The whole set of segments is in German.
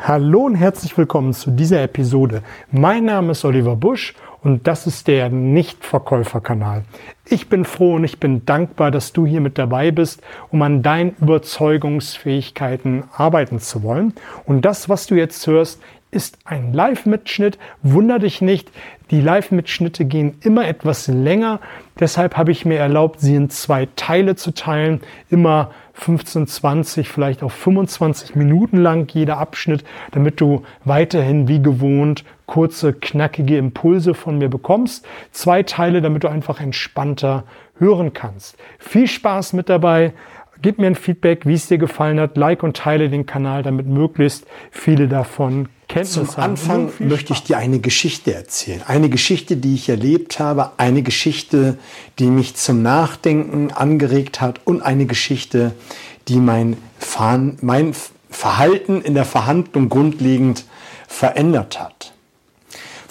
Hallo und herzlich willkommen zu dieser Episode. Mein Name ist Oliver Busch und das ist der Nichtverkäuferkanal. Ich bin froh und ich bin dankbar, dass du hier mit dabei bist, um an deinen Überzeugungsfähigkeiten arbeiten zu wollen. Und das, was du jetzt hörst, ist ein Live-Mitschnitt. Wunder dich nicht, die Live-Mitschnitte gehen immer etwas länger. Deshalb habe ich mir erlaubt, sie in zwei Teile zu teilen. Immer 15, 20, vielleicht auch 25 Minuten lang jeder Abschnitt, damit du weiterhin wie gewohnt kurze, knackige Impulse von mir bekommst. Zwei Teile, damit du einfach entspannter hören kannst. Viel Spaß mit dabei. Gib mir ein Feedback, wie es dir gefallen hat. Like und teile den Kanal, damit möglichst viele davon Kenntnis Zum Anfang möchte ich dir eine Geschichte erzählen. Eine Geschichte, die ich erlebt habe, eine Geschichte, die mich zum Nachdenken angeregt hat und eine Geschichte, die mein, mein Verhalten in der Verhandlung grundlegend verändert hat.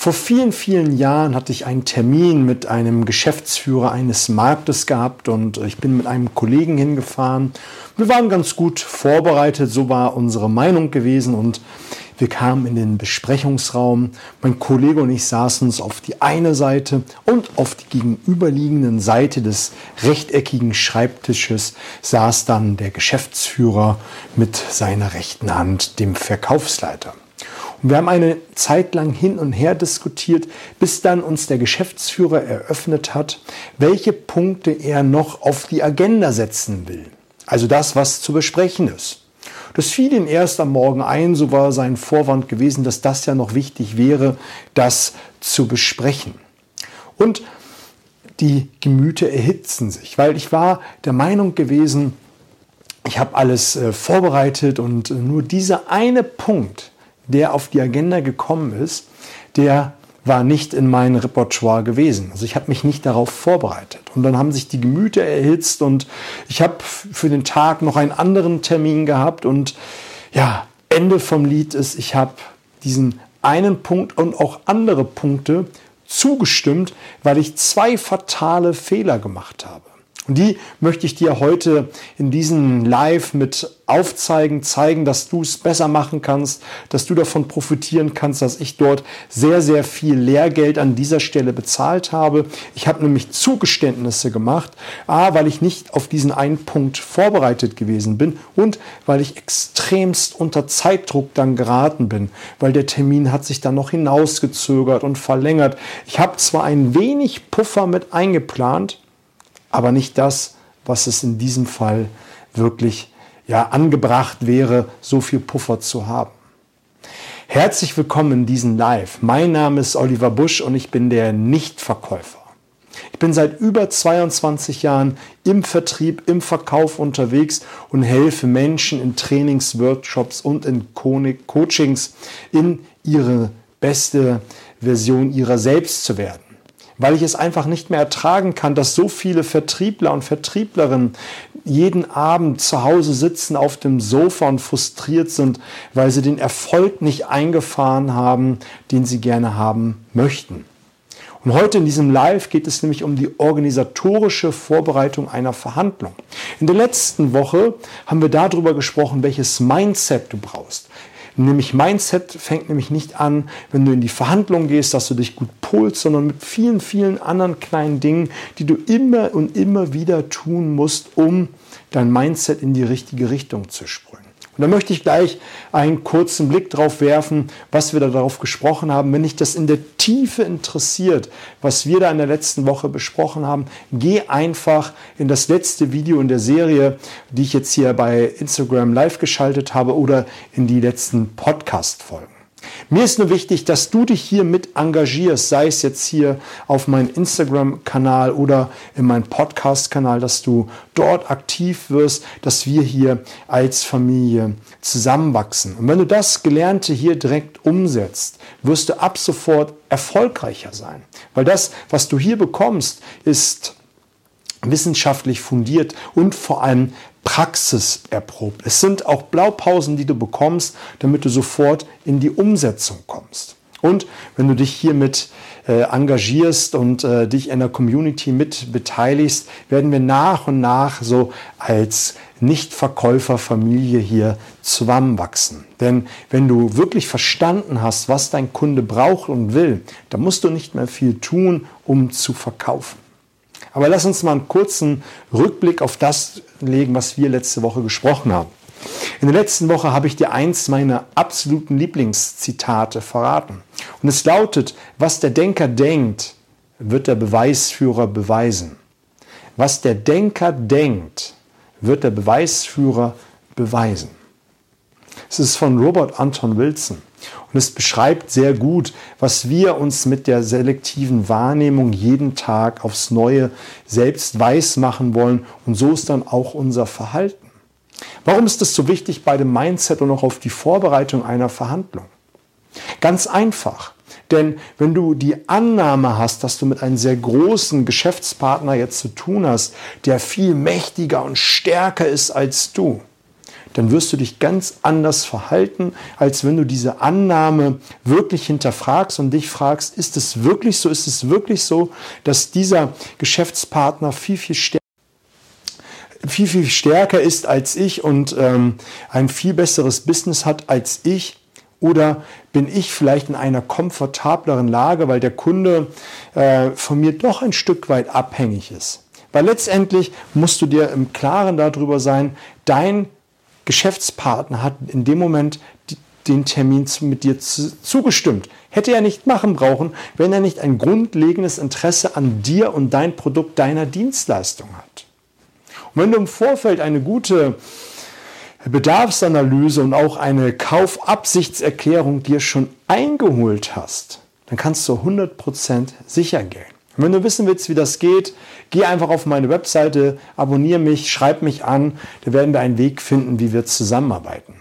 Vor vielen, vielen Jahren hatte ich einen Termin mit einem Geschäftsführer eines Marktes gehabt und ich bin mit einem Kollegen hingefahren. Wir waren ganz gut vorbereitet, so war unsere Meinung gewesen und wir kamen in den Besprechungsraum. Mein Kollege und ich saßen uns auf die eine Seite und auf die gegenüberliegenden Seite des rechteckigen Schreibtisches saß dann der Geschäftsführer mit seiner rechten Hand, dem Verkaufsleiter. Und wir haben eine Zeit lang hin und her diskutiert, bis dann uns der Geschäftsführer eröffnet hat, welche Punkte er noch auf die Agenda setzen will. Also das, was zu besprechen ist. Das fiel ihm erst am Morgen ein, so war sein Vorwand gewesen, dass das ja noch wichtig wäre, das zu besprechen. Und die Gemüter erhitzen sich, weil ich war der Meinung gewesen, ich habe alles äh, vorbereitet und nur dieser eine Punkt, der auf die Agenda gekommen ist, der war nicht in meinem Repertoire gewesen. Also ich habe mich nicht darauf vorbereitet. Und dann haben sich die Gemüter erhitzt und ich habe für den Tag noch einen anderen Termin gehabt. Und ja, Ende vom Lied ist, ich habe diesen einen Punkt und auch andere Punkte zugestimmt, weil ich zwei fatale Fehler gemacht habe. Und die möchte ich dir heute in diesem Live mit aufzeigen, zeigen, dass du es besser machen kannst, dass du davon profitieren kannst, dass ich dort sehr, sehr viel Lehrgeld an dieser Stelle bezahlt habe. Ich habe nämlich Zugeständnisse gemacht, a, weil ich nicht auf diesen einen Punkt vorbereitet gewesen bin und weil ich extremst unter Zeitdruck dann geraten bin, weil der Termin hat sich dann noch hinausgezögert und verlängert. Ich habe zwar ein wenig Puffer mit eingeplant, aber nicht das, was es in diesem Fall wirklich ja, angebracht wäre, so viel Puffer zu haben. Herzlich willkommen in diesem Live. Mein Name ist Oliver Busch und ich bin der Nichtverkäufer. Ich bin seit über 22 Jahren im Vertrieb, im Verkauf unterwegs und helfe Menschen in Trainings, Workshops und in Coachings in ihre beste Version ihrer selbst zu werden weil ich es einfach nicht mehr ertragen kann, dass so viele Vertriebler und Vertrieblerinnen jeden Abend zu Hause sitzen auf dem Sofa und frustriert sind, weil sie den Erfolg nicht eingefahren haben, den sie gerne haben möchten. Und heute in diesem Live geht es nämlich um die organisatorische Vorbereitung einer Verhandlung. In der letzten Woche haben wir darüber gesprochen, welches Mindset du brauchst. Nämlich Mindset fängt nämlich nicht an, wenn du in die Verhandlung gehst, dass du dich gut polst, sondern mit vielen, vielen anderen kleinen Dingen, die du immer und immer wieder tun musst, um dein Mindset in die richtige Richtung zu sprühen. Und da möchte ich gleich einen kurzen Blick drauf werfen, was wir da darauf gesprochen haben. Wenn dich das in der Tiefe interessiert, was wir da in der letzten Woche besprochen haben, geh einfach in das letzte Video in der Serie, die ich jetzt hier bei Instagram live geschaltet habe oder in die letzten Podcast-Folgen. Mir ist nur wichtig, dass du dich hier mit engagierst, sei es jetzt hier auf meinem Instagram-Kanal oder in meinem Podcast-Kanal, dass du dort aktiv wirst, dass wir hier als Familie zusammenwachsen. Und wenn du das Gelernte hier direkt umsetzt, wirst du ab sofort erfolgreicher sein. Weil das, was du hier bekommst, ist wissenschaftlich fundiert und vor allem praxiserprobt. Es sind auch Blaupausen, die du bekommst, damit du sofort in die Umsetzung kommst. Und wenn du dich hiermit äh, engagierst und äh, dich in der Community mit beteiligst, werden wir nach und nach so als Nichtverkäuferfamilie hier zusammenwachsen. Denn wenn du wirklich verstanden hast, was dein Kunde braucht und will, dann musst du nicht mehr viel tun, um zu verkaufen. Aber lass uns mal einen kurzen Rückblick auf das legen, was wir letzte Woche gesprochen haben. In der letzten Woche habe ich dir eins meiner absoluten Lieblingszitate verraten. Und es lautet, was der Denker denkt, wird der Beweisführer beweisen. Was der Denker denkt, wird der Beweisführer beweisen. Es ist von Robert Anton Wilson und es beschreibt sehr gut, was wir uns mit der selektiven Wahrnehmung jeden Tag aufs Neue selbst weiß machen wollen und so ist dann auch unser Verhalten. Warum ist es so wichtig bei dem Mindset und auch auf die Vorbereitung einer Verhandlung? Ganz einfach. Denn wenn du die Annahme hast, dass du mit einem sehr großen Geschäftspartner jetzt zu tun hast, der viel mächtiger und stärker ist als du, dann wirst du dich ganz anders verhalten, als wenn du diese Annahme wirklich hinterfragst und dich fragst, ist es wirklich so, ist es wirklich so, dass dieser Geschäftspartner viel, viel stärker viel, viel stärker ist als ich und ähm, ein viel besseres Business hat als ich? Oder bin ich vielleicht in einer komfortableren Lage, weil der Kunde äh, von mir doch ein Stück weit abhängig ist? Weil letztendlich musst du dir im Klaren darüber sein, dein Geschäftspartner hat in dem Moment den Termin mit dir zugestimmt. Hätte er nicht machen brauchen, wenn er nicht ein grundlegendes Interesse an dir und dein Produkt, deiner Dienstleistung hat. Und wenn du im Vorfeld eine gute Bedarfsanalyse und auch eine Kaufabsichtserklärung dir schon eingeholt hast, dann kannst du 100% sicher gehen. Und wenn du wissen willst, wie das geht, geh einfach auf meine Webseite, abonniere mich, schreib mich an, da werden wir einen Weg finden, wie wir zusammenarbeiten.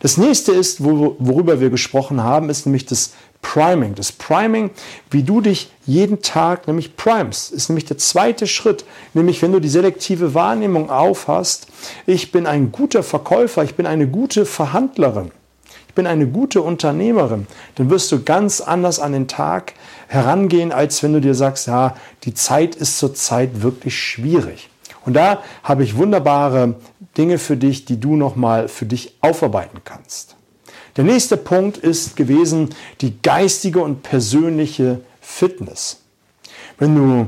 Das nächste ist, worüber wir gesprochen haben, ist nämlich das Priming. Das Priming, wie du dich jeden Tag nämlich primest, ist nämlich der zweite Schritt. Nämlich, wenn du die selektive Wahrnehmung aufhast, ich bin ein guter Verkäufer, ich bin eine gute Verhandlerin, ich bin eine gute Unternehmerin, dann wirst du ganz anders an den Tag herangehen, als wenn du dir sagst, ja, die Zeit ist zurzeit wirklich schwierig. Und da habe ich wunderbare Dinge für dich, die du nochmal für dich aufarbeiten kannst. Der nächste Punkt ist gewesen die geistige und persönliche Fitness. Wenn du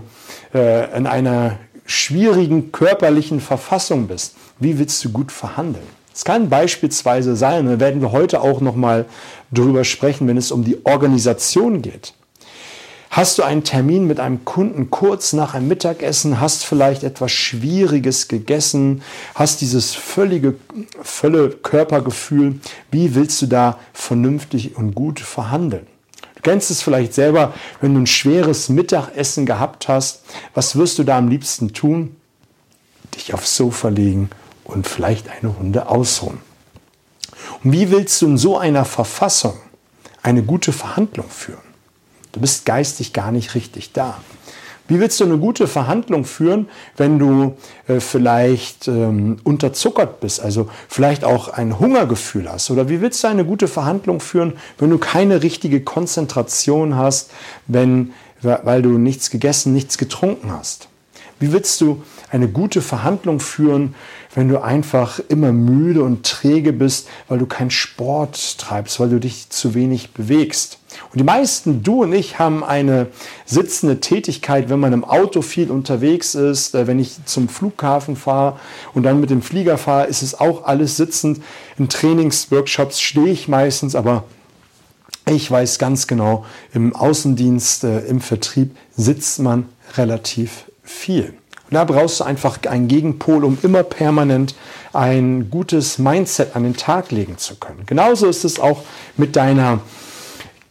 äh, in einer schwierigen körperlichen Verfassung bist, wie willst du gut verhandeln? Es kann beispielsweise sein, da werden wir heute auch noch mal drüber sprechen, wenn es um die Organisation geht. Hast du einen Termin mit einem Kunden kurz nach einem Mittagessen, hast vielleicht etwas Schwieriges gegessen, hast dieses völlige volle Körpergefühl, wie willst du da vernünftig und gut verhandeln? Du kennst es vielleicht selber, wenn du ein schweres Mittagessen gehabt hast, was wirst du da am liebsten tun? Dich aufs Sofa legen und vielleicht eine Runde ausruhen. Und wie willst du in so einer Verfassung eine gute Verhandlung führen? Du bist geistig gar nicht richtig da. Wie willst du eine gute Verhandlung führen, wenn du äh, vielleicht ähm, unterzuckert bist, also vielleicht auch ein Hungergefühl hast? Oder wie willst du eine gute Verhandlung führen, wenn du keine richtige Konzentration hast, wenn, weil du nichts gegessen, nichts getrunken hast? Wie willst du eine gute Verhandlung führen, wenn du einfach immer müde und träge bist, weil du keinen Sport treibst, weil du dich zu wenig bewegst? Und die meisten, du und ich, haben eine sitzende Tätigkeit, wenn man im Auto viel unterwegs ist, äh, wenn ich zum Flughafen fahre und dann mit dem Flieger fahre, ist es auch alles sitzend. In Trainingsworkshops stehe ich meistens, aber ich weiß ganz genau, im Außendienst, äh, im Vertrieb sitzt man relativ viel. Und da brauchst du einfach einen Gegenpol, um immer permanent ein gutes Mindset an den Tag legen zu können. Genauso ist es auch mit deiner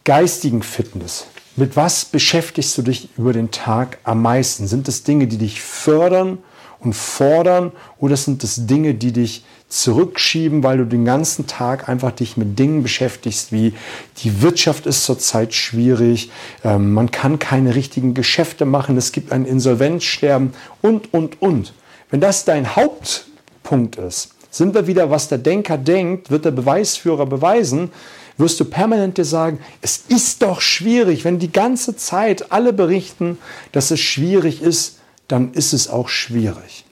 geistigen Fitness. Mit was beschäftigst du dich über den Tag am meisten? Sind es Dinge, die dich fördern und fordern oder sind es Dinge, die dich zurückschieben, weil du den ganzen Tag einfach dich mit Dingen beschäftigst, wie die Wirtschaft ist zurzeit schwierig, ähm, man kann keine richtigen Geschäfte machen, es gibt ein Insolvenzsterben und, und, und. Wenn das dein Hauptpunkt ist, sind wir wieder, was der Denker denkt, wird der Beweisführer beweisen, wirst du permanent dir sagen, es ist doch schwierig, wenn die ganze Zeit alle berichten, dass es schwierig ist, dann ist es auch schwierig.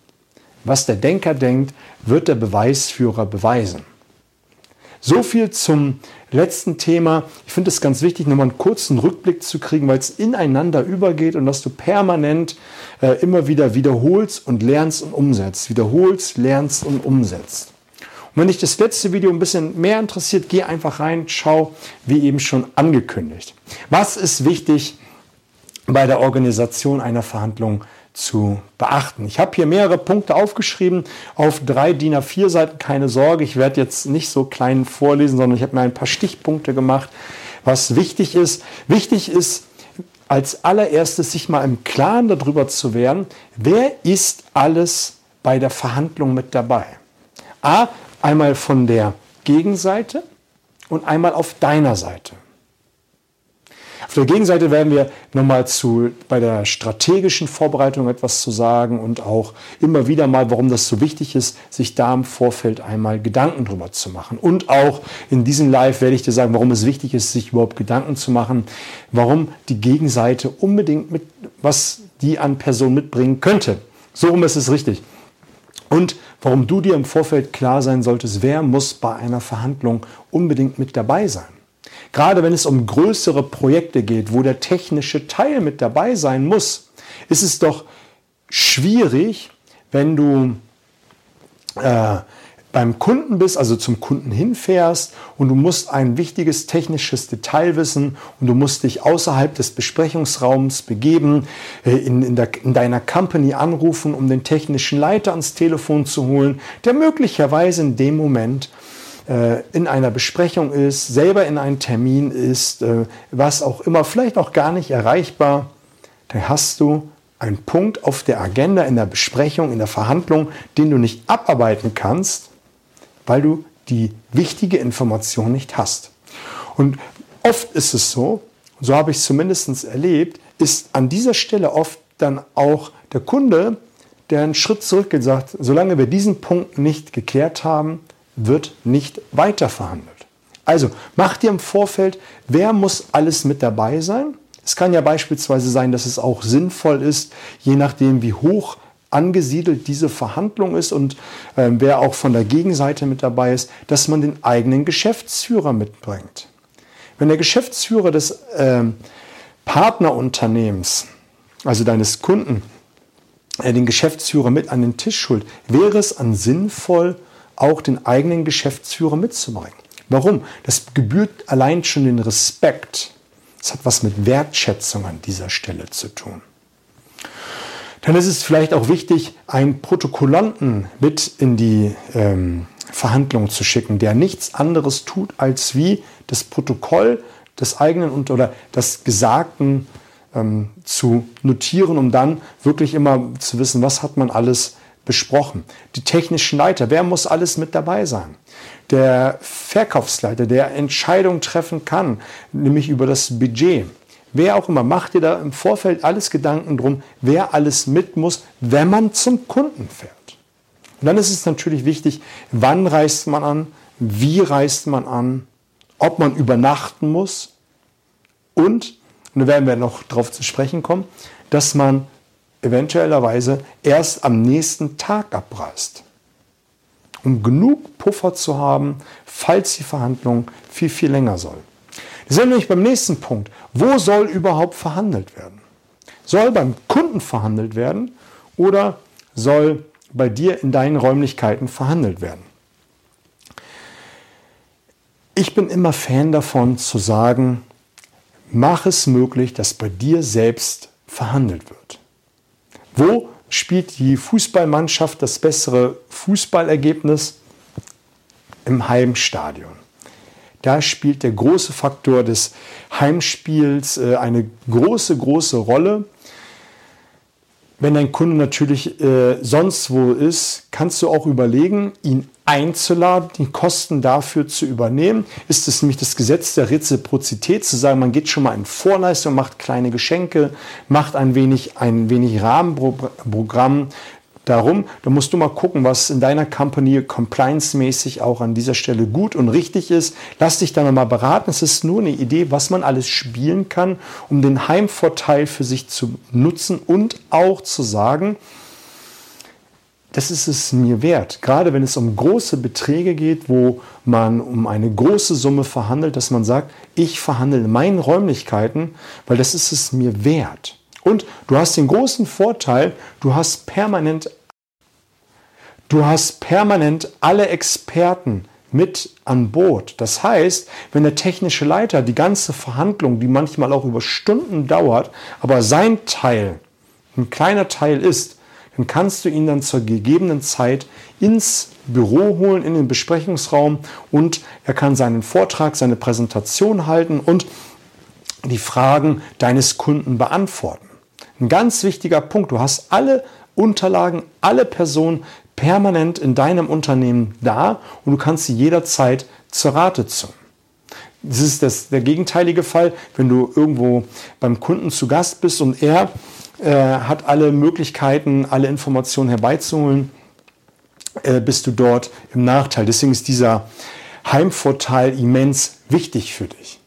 Was der Denker denkt, wird der Beweisführer beweisen. So viel zum letzten Thema. Ich finde es ganz wichtig, nochmal einen kurzen Rückblick zu kriegen, weil es ineinander übergeht und dass du permanent äh, immer wieder wiederholst und lernst und umsetzt. Wiederholst, lernst und umsetzt. Und wenn dich das letzte Video ein bisschen mehr interessiert, geh einfach rein, schau, wie eben schon angekündigt. Was ist wichtig bei der Organisation einer Verhandlung? Zu beachten. Ich habe hier mehrere Punkte aufgeschrieben auf drei DIN A4 Seiten. Keine Sorge, ich werde jetzt nicht so klein vorlesen, sondern ich habe mir ein paar Stichpunkte gemacht, was wichtig ist. Wichtig ist als allererstes sich mal im Klaren darüber zu werden, wer ist alles bei der Verhandlung mit dabei. A, einmal von der Gegenseite und einmal auf deiner Seite. Auf der Gegenseite werden wir nochmal zu, bei der strategischen Vorbereitung etwas zu sagen und auch immer wieder mal, warum das so wichtig ist, sich da im Vorfeld einmal Gedanken drüber zu machen. Und auch in diesem Live werde ich dir sagen, warum es wichtig ist, sich überhaupt Gedanken zu machen, warum die Gegenseite unbedingt mit, was die an Person mitbringen könnte. So rum ist es richtig. Und warum du dir im Vorfeld klar sein solltest, wer muss bei einer Verhandlung unbedingt mit dabei sein. Gerade wenn es um größere Projekte geht, wo der technische Teil mit dabei sein muss, ist es doch schwierig, wenn du äh, beim Kunden bist, also zum Kunden hinfährst und du musst ein wichtiges technisches Detail wissen und du musst dich außerhalb des Besprechungsraums begeben, äh, in, in, der, in deiner Company anrufen, um den technischen Leiter ans Telefon zu holen, der möglicherweise in dem Moment in einer Besprechung ist, selber in einem Termin ist, äh, was auch immer, vielleicht auch gar nicht erreichbar, dann hast du einen Punkt auf der Agenda, in der Besprechung, in der Verhandlung, den du nicht abarbeiten kannst, weil du die wichtige Information nicht hast. Und oft ist es so, so habe ich es zumindest erlebt, ist an dieser Stelle oft dann auch der Kunde, der einen Schritt zurückgeht und sagt, solange wir diesen Punkt nicht geklärt haben, wird nicht weiter verhandelt. Also mach dir im Vorfeld, wer muss alles mit dabei sein. Es kann ja beispielsweise sein, dass es auch sinnvoll ist, je nachdem wie hoch angesiedelt diese Verhandlung ist und äh, wer auch von der Gegenseite mit dabei ist, dass man den eigenen Geschäftsführer mitbringt. Wenn der Geschäftsführer des äh, Partnerunternehmens, also deines Kunden, äh, den Geschäftsführer mit an den Tisch holt, wäre es an sinnvoll, auch den eigenen Geschäftsführer mitzubringen. Warum? Das gebührt allein schon den Respekt. Das hat was mit Wertschätzung an dieser Stelle zu tun. Dann ist es vielleicht auch wichtig, einen Protokollanten mit in die ähm, Verhandlung zu schicken, der nichts anderes tut, als wie das Protokoll des eigenen und oder des Gesagten ähm, zu notieren, um dann wirklich immer zu wissen, was hat man alles besprochen. Die technischen Leiter, wer muss alles mit dabei sein? Der Verkaufsleiter, der Entscheidungen treffen kann, nämlich über das Budget. Wer auch immer, macht dir da im Vorfeld alles Gedanken drum, wer alles mit muss, wenn man zum Kunden fährt. Und dann ist es natürlich wichtig, wann reist man an, wie reist man an, ob man übernachten muss und, und da werden wir noch darauf zu sprechen kommen, dass man eventuellerweise erst am nächsten Tag abreist. Um genug Puffer zu haben, falls die Verhandlung viel, viel länger soll. Wir sind nämlich beim nächsten Punkt. Wo soll überhaupt verhandelt werden? Soll beim Kunden verhandelt werden oder soll bei dir in deinen Räumlichkeiten verhandelt werden? Ich bin immer Fan davon zu sagen, mach es möglich, dass bei dir selbst verhandelt wird. Wo spielt die Fußballmannschaft das bessere Fußballergebnis? Im Heimstadion. Da spielt der große Faktor des Heimspiels äh, eine große, große Rolle. Wenn dein Kunde natürlich äh, sonst wo ist, kannst du auch überlegen, ihn einzuladen, die Kosten dafür zu übernehmen. Ist es nämlich das Gesetz der Reziprozität, zu sagen, man geht schon mal in Vorleistung, macht kleine Geschenke, macht ein wenig, ein wenig Rahmenprogramm, darum. Da musst du mal gucken, was in deiner Company compliance-mäßig auch an dieser Stelle gut und richtig ist. Lass dich da nochmal beraten. Es ist nur eine Idee, was man alles spielen kann, um den Heimvorteil für sich zu nutzen und auch zu sagen, das ist es mir wert. Gerade wenn es um große Beträge geht, wo man um eine große Summe verhandelt, dass man sagt, ich verhandle in meinen Räumlichkeiten, weil das ist es mir wert. Und du hast den großen Vorteil, du hast permanent, du hast permanent alle Experten mit an Boot. Das heißt, wenn der technische Leiter die ganze Verhandlung, die manchmal auch über Stunden dauert, aber sein Teil ein kleiner Teil ist, dann kannst du ihn dann zur gegebenen Zeit ins Büro holen, in den Besprechungsraum und er kann seinen Vortrag, seine Präsentation halten und die Fragen deines Kunden beantworten. Ein ganz wichtiger Punkt, du hast alle Unterlagen, alle Personen permanent in deinem Unternehmen da und du kannst sie jederzeit zur Rate ziehen. Das ist das, der gegenteilige Fall, wenn du irgendwo beim Kunden zu Gast bist und er äh, hat alle Möglichkeiten, alle Informationen herbeizuholen, äh, bist du dort im Nachteil. Deswegen ist dieser Heimvorteil immens wichtig für dich.